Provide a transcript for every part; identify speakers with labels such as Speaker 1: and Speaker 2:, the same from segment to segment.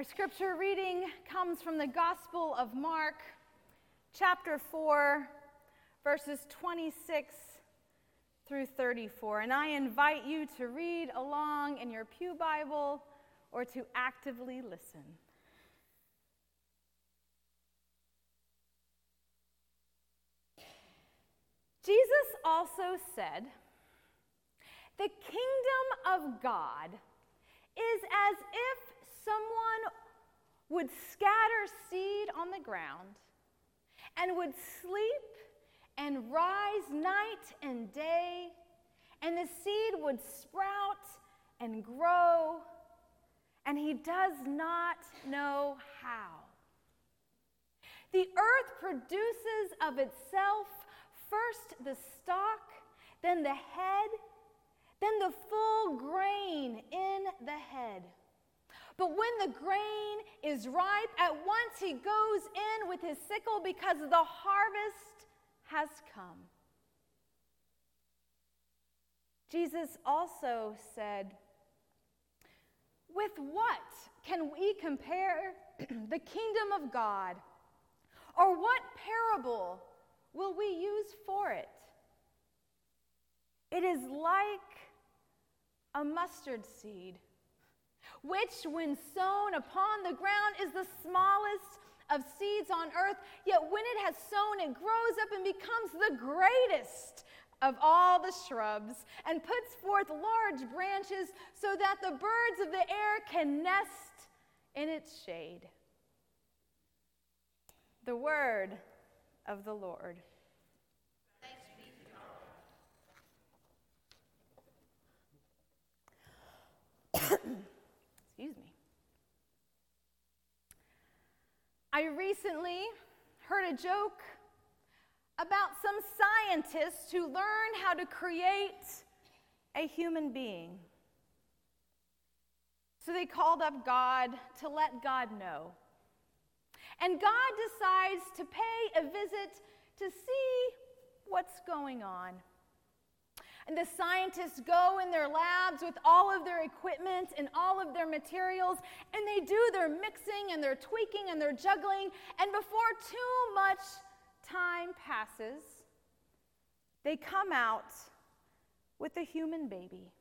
Speaker 1: Our scripture reading comes from the Gospel of Mark, chapter 4, verses 26 through 34. And I invite you to read along in your Pew Bible or to actively listen. Jesus also said, The kingdom of God is as if someone would scatter seed on the ground and would sleep and rise night and day, and the seed would sprout and grow, and he does not know how. The earth produces of itself first the stalk, then the head, then the full grain in the head. But when the grain is ripe, at once he goes in with his sickle because the harvest has come. Jesus also said, With what can we compare the kingdom of God? Or what parable will we use for it? It is like a mustard seed, which, when sown upon the ground, is the smallest of seeds on earth, yet when it has sown, it grows up and becomes the greatest of all the shrubs and puts forth large branches so that the birds of the air can nest in its shade. The word of the Lord. Excuse me. I recently heard a joke about some scientists who learned how to create a human being. So they called up God to let God know. And God decides to pay a visit to see what's going on. And the scientists go in their labs with all of their equipment and all of their materials, and they do their mixing and their tweaking and their juggling. And before too much time passes, they come out with a human baby.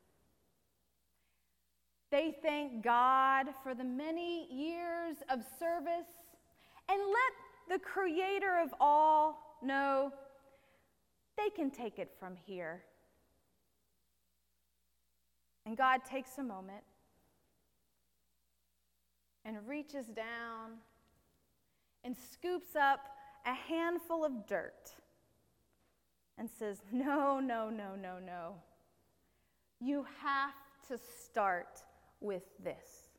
Speaker 1: They thank God for the many years of service and let the creator of all know they can take it from here. And God takes a moment and reaches down and scoops up a handful of dirt and says, No, no, no, no, no. You have to start with this.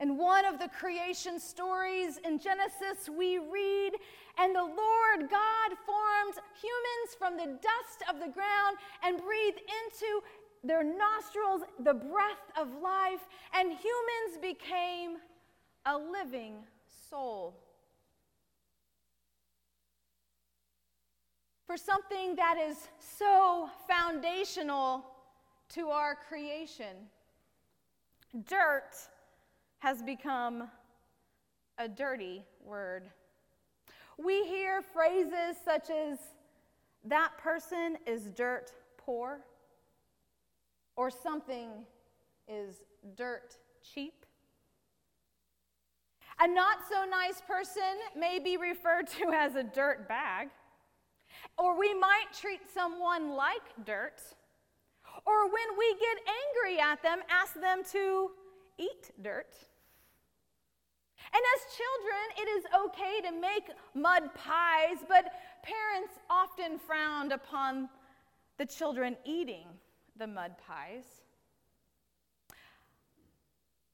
Speaker 1: In one of the creation stories in Genesis, we read, And the Lord God formed humans from the dust of the ground and breathed into their nostrils the breath of life, and humans became a living soul. For something that is so foundational to our creation, dirt has become a dirty word. We hear phrases such as, that person is dirt poor, or something is dirt cheap. A not so nice person may be referred to as a dirt bag, or we might treat someone like dirt, or when we get angry at them, ask them to eat dirt. And as children, it is okay to make mud pies, but parents often frowned upon the children eating the mud pies.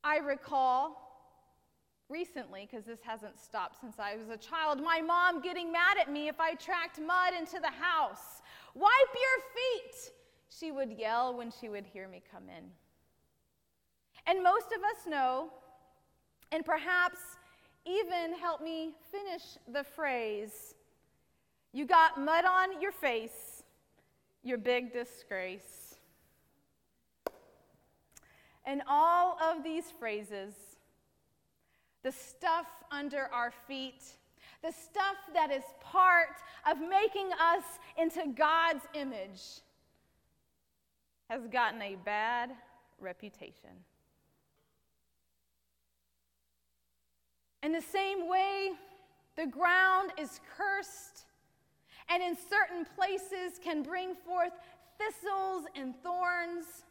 Speaker 1: I recall recently, because this hasn't stopped since I was a child, my mom getting mad at me if I tracked mud into the house. Wipe your feet, she would yell when she would hear me come in. And most of us know and perhaps even help me finish the phrase You got mud on your face, your big disgrace. And all of these phrases the stuff under our feet, the stuff that is part of making us into God's image, has gotten a bad reputation. In the same way, the ground is cursed and in certain places can bring forth thistles and thorns.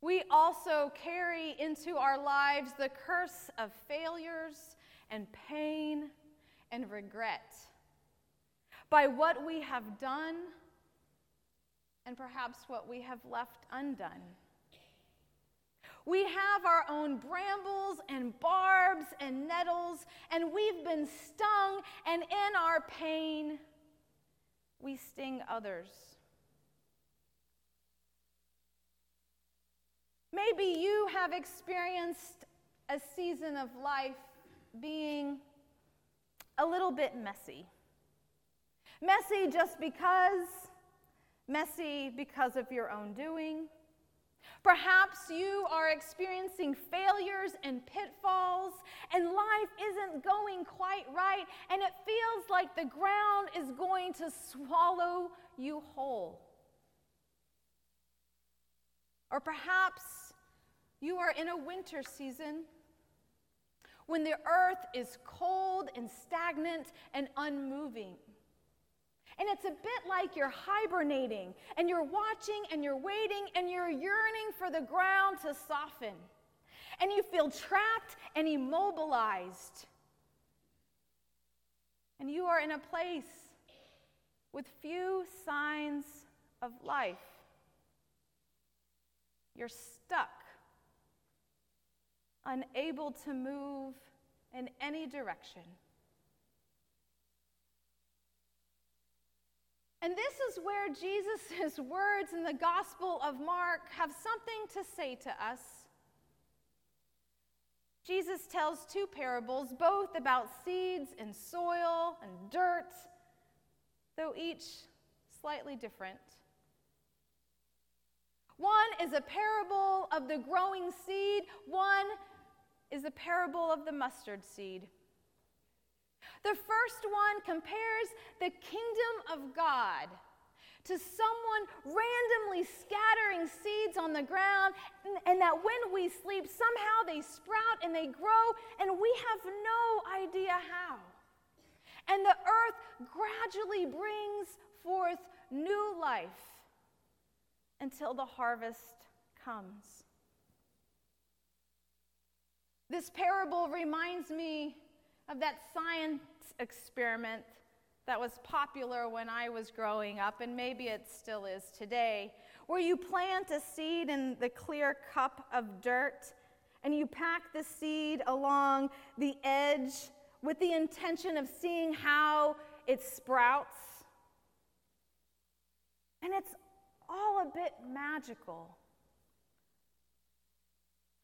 Speaker 1: We also carry into our lives the curse of failures and pain and regret by what we have done and perhaps what we have left undone. We have our own brambles and barbs and nettles, and we've been stung, and in our pain, we sting others. Maybe you have experienced a season of life being a little bit messy. Messy just because, messy because of your own doing. Perhaps you are experiencing failures and pitfalls, and life isn't going quite right, and it feels like the ground is going to swallow you whole. Or perhaps you are in a winter season when the earth is cold and stagnant and unmoving. And it's a bit like you're hibernating and you're watching and you're waiting and you're yearning for the ground to soften. And you feel trapped and immobilized. And you are in a place with few signs of life. You're stuck unable to move in any direction. And this is where Jesus' words in the Gospel of Mark have something to say to us. Jesus tells two parables, both about seeds and soil and dirt, though each slightly different. One is a parable of the growing seed, one is a parable of the mustard seed. The first one compares the kingdom of God to someone randomly scattering seeds on the ground, and, and, that when we sleep, somehow they sprout and they grow, and we have no idea how. And the earth gradually brings forth new life until the harvest comes. This parable reminds me of that science experiment that was popular when I was growing up, and maybe it still is today, where you plant a seed in the clear cup of dirt and you pack the seed along the edge with the intention of seeing how it sprouts. And it's all a bit magical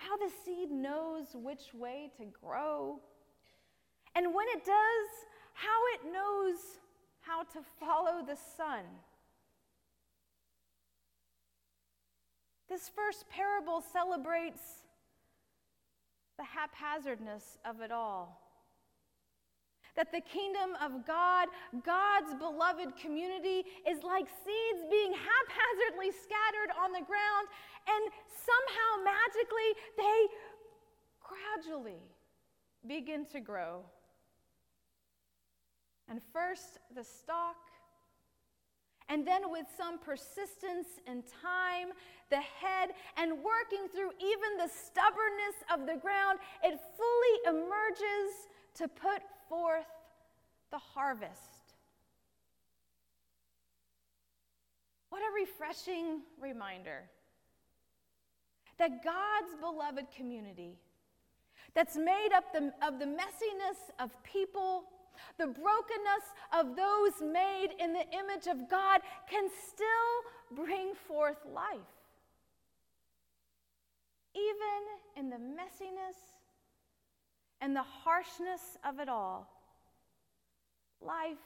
Speaker 1: how the seed knows which way to grow. And when it does, how it knows how to follow the sun. This first parable celebrates the haphazardness of it all. That the kingdom of God, God's beloved community, is like seeds being haphazardly scattered on the ground and somehow magically they gradually begin to grow. And first the stalk, and then with some persistence and time, the head, and working through even the stubbornness of the ground, it fully emerges to put forth the harvest. What a refreshing reminder that God's beloved community, that's made up the, of the messiness of people, the brokenness of those made in the image of God, can still bring forth life. Even in the messiness and the harshness of it all, life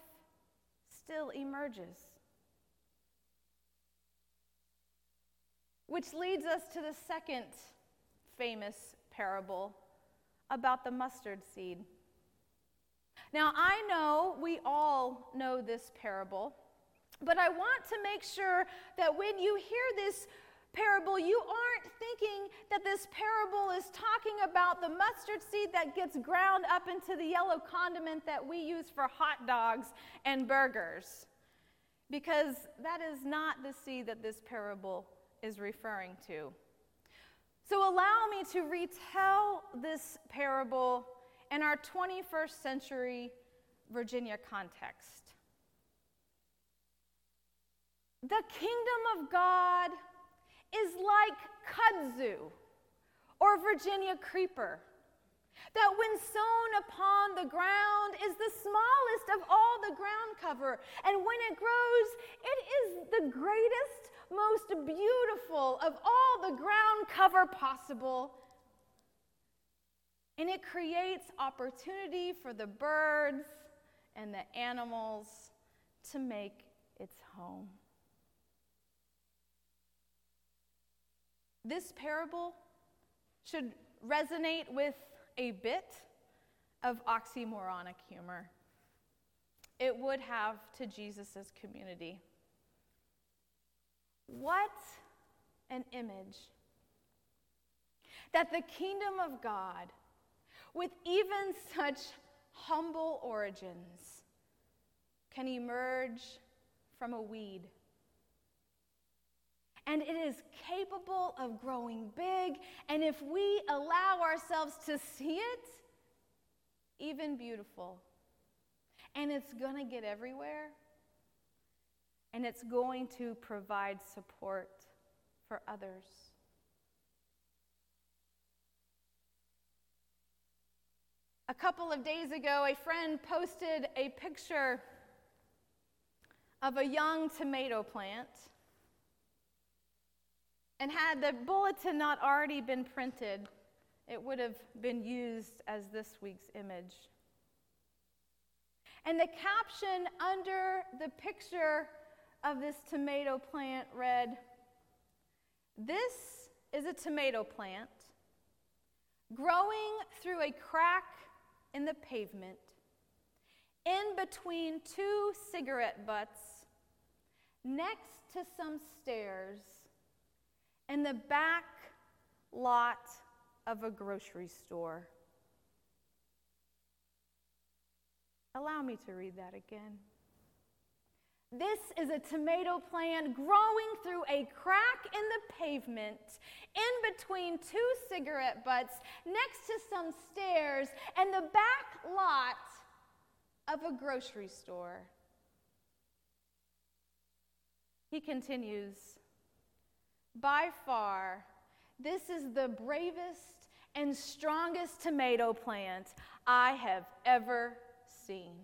Speaker 1: still emerges. Which leads us to the second famous parable about the mustard seed. Now, I know we all know this parable, but I want to make sure that when you hear this parable, you aren't thinking that this parable is talking about the mustard seed that gets ground up into the yellow condiment that we use for hot dogs and burgers. Because that is not the seed that this parable is referring to. So, allow me to retell this parable in our 21st century Virginia context. The kingdom of God is like kudzu or Virginia creeper, that when sown upon the ground is the smallest of all the ground cover, and when it grows, it is the greatest, most beautiful of all the ground cover possible. And it creates opportunity for the birds and the animals to make its home. This parable should resonate with a bit of oxymoronic humor. It would have to Jesus' community. What an image that the kingdom of God, with even such humble origins, can emerge from a weed and it is capable of growing big. And if we allow ourselves to see it, even beautiful. And it's going to get everywhere. And it's going to provide support for others. A couple of days ago, a friend posted a picture of a young tomato plant and had the bulletin not already been printed, it would have been used as this week's image. And the caption under the picture of this tomato plant read This is a tomato plant growing through a crack in the pavement in between two cigarette butts next to some stairs in the back lot of a grocery store. Allow me to read that again. This is a tomato plant growing through a crack in the pavement in between two cigarette butts next to some stairs and the back lot of a grocery store. He continues by far, this is the bravest and strongest tomato plant I have ever seen.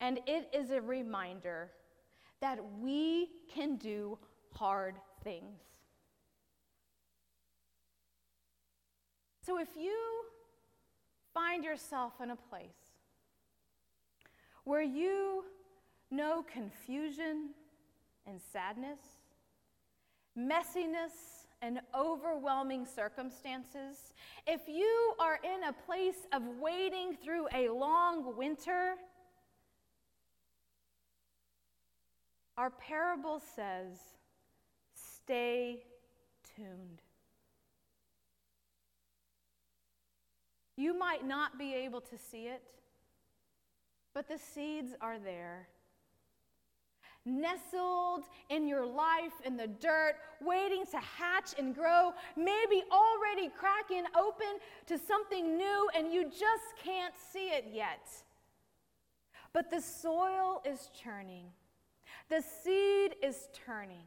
Speaker 1: And it is a reminder that we can do hard things. So if you find yourself in a place where you know confusion and sadness, messiness, and overwhelming circumstances, if you are in a place of waiting through a long winter, our parable says, stay tuned. You might not be able to see it, but the seeds are there nestled in your life in the dirt, waiting to hatch and grow, maybe already cracking open to something new, and you just can't see it yet. But the soil is churning, the seed is turning.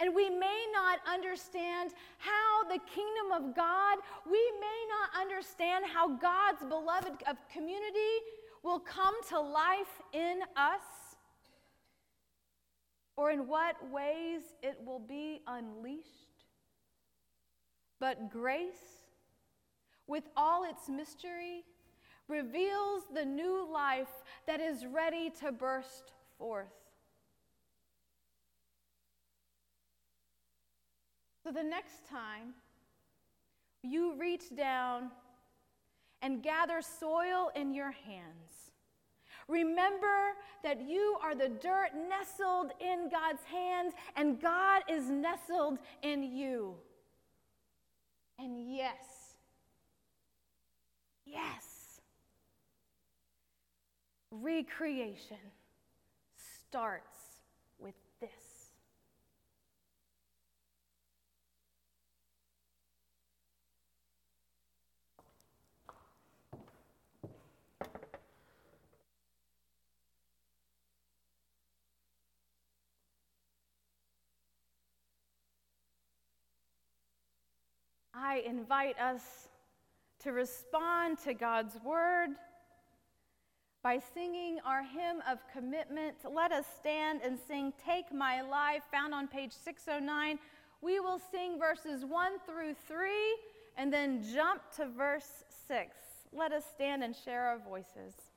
Speaker 1: And we may not understand how the kingdom of God, we may not understand how God's beloved of community will come to life in us or in what ways it will be unleashed. But grace, with all its mystery, reveals the new life that is ready to burst forth. So the next time you reach down and gather soil in your hands, remember that you are the dirt nestled in God's hands, and God is nestled in you. And yes, yes, recreation starts with this. I invite us to respond to God's word by singing our hymn of commitment. Let us stand and sing Take My Life, found on page 609. We will sing verses 1 through 3 and then jump to verse 6. Let us stand and share our voices.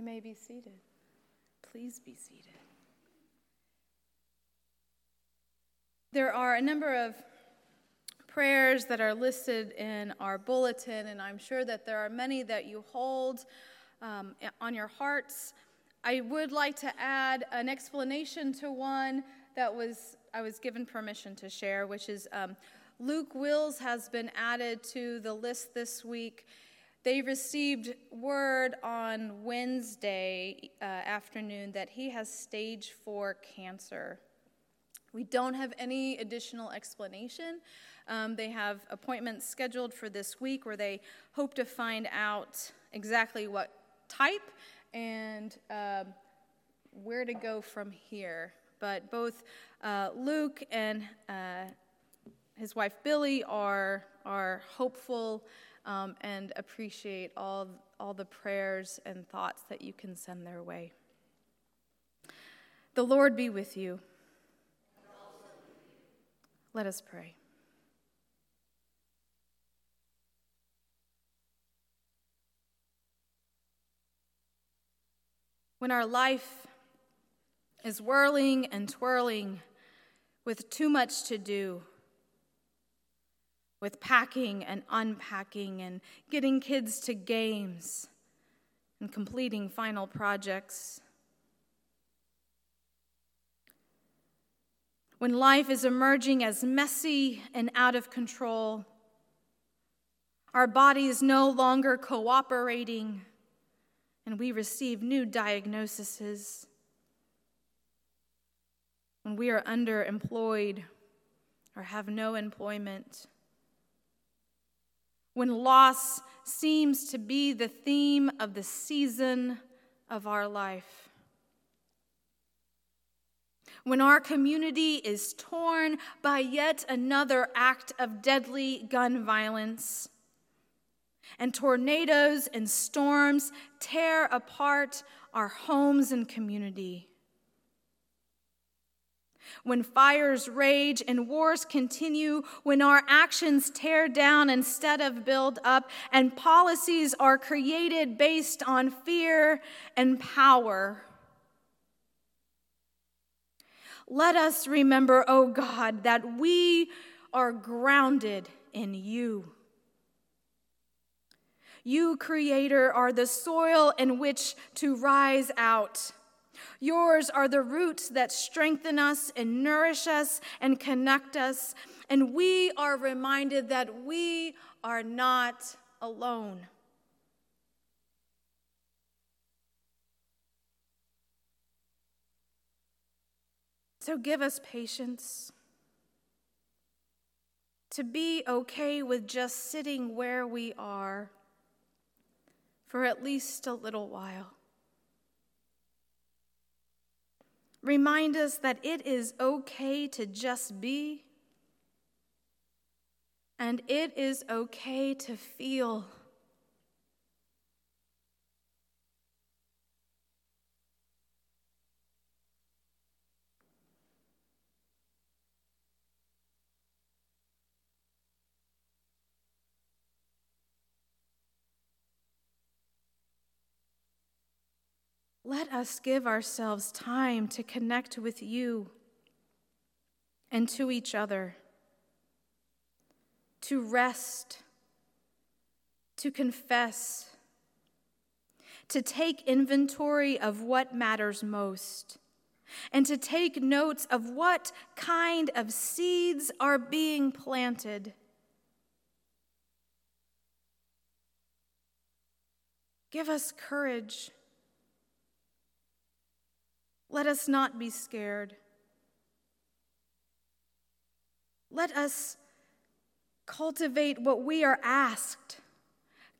Speaker 1: You may be seated. Please be seated. There are a number of prayers that are listed in our bulletin, and I'm sure that there are many that you hold um, on your hearts. I would like to add an explanation to one that was I was given permission to share, which is um, Luke Wills has been added to the list this week. They received word on Wednesday uh, afternoon that he has stage four cancer. We don't have any additional explanation. Um, they have appointments scheduled for this week where they hope to find out exactly what type and um, where to go from here. But both uh, Luke and uh, his wife Billy are, are hopeful um, and appreciate all, all the prayers and thoughts that you can send their way. The Lord be with you. Let us pray. When our life is whirling and twirling with too much to do,
Speaker 2: with packing and unpacking and getting kids to games and completing final projects. When life is emerging as messy and out of control, our body is no longer cooperating, and we receive new diagnoses. When we are underemployed or have no employment, when loss seems to be the theme of the season of our life. When our community is torn by yet another act of deadly gun violence, and tornadoes and storms tear apart our homes and community when fires rage and wars continue, when our actions tear down instead of build up, and policies are created based on fear and power. Let us remember, O oh God, that we are grounded in you. You, Creator, are the soil in which to rise out. Yours are the roots that strengthen us and nourish us and connect us. And we are reminded that we are not alone. So give us patience to be okay with just sitting where we are for at least a little while. Remind us that it is okay to just be, and it is okay to feel. Let us give ourselves time to connect with you and to each other, to rest, to confess, to take inventory of what matters most, and to take notes of what kind of seeds are being planted. Give us courage let us not be scared. Let us cultivate what we are asked,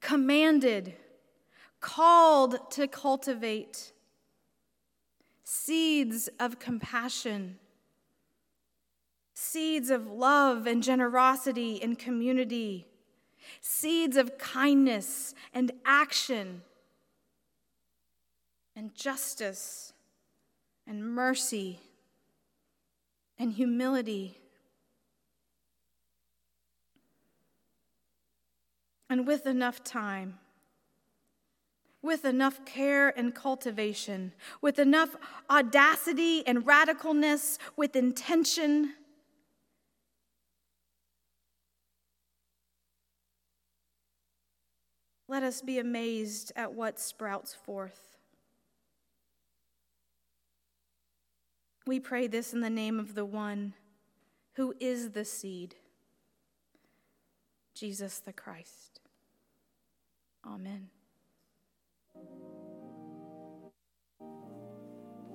Speaker 2: commanded, called to cultivate seeds of compassion, seeds of love and generosity and community, seeds of kindness and action and justice and mercy and humility. And with enough time, with enough care and cultivation, with enough audacity and radicalness, with intention. Let us be amazed at what sprouts forth. We pray this in the name of the one who is the seed, Jesus the Christ. Amen.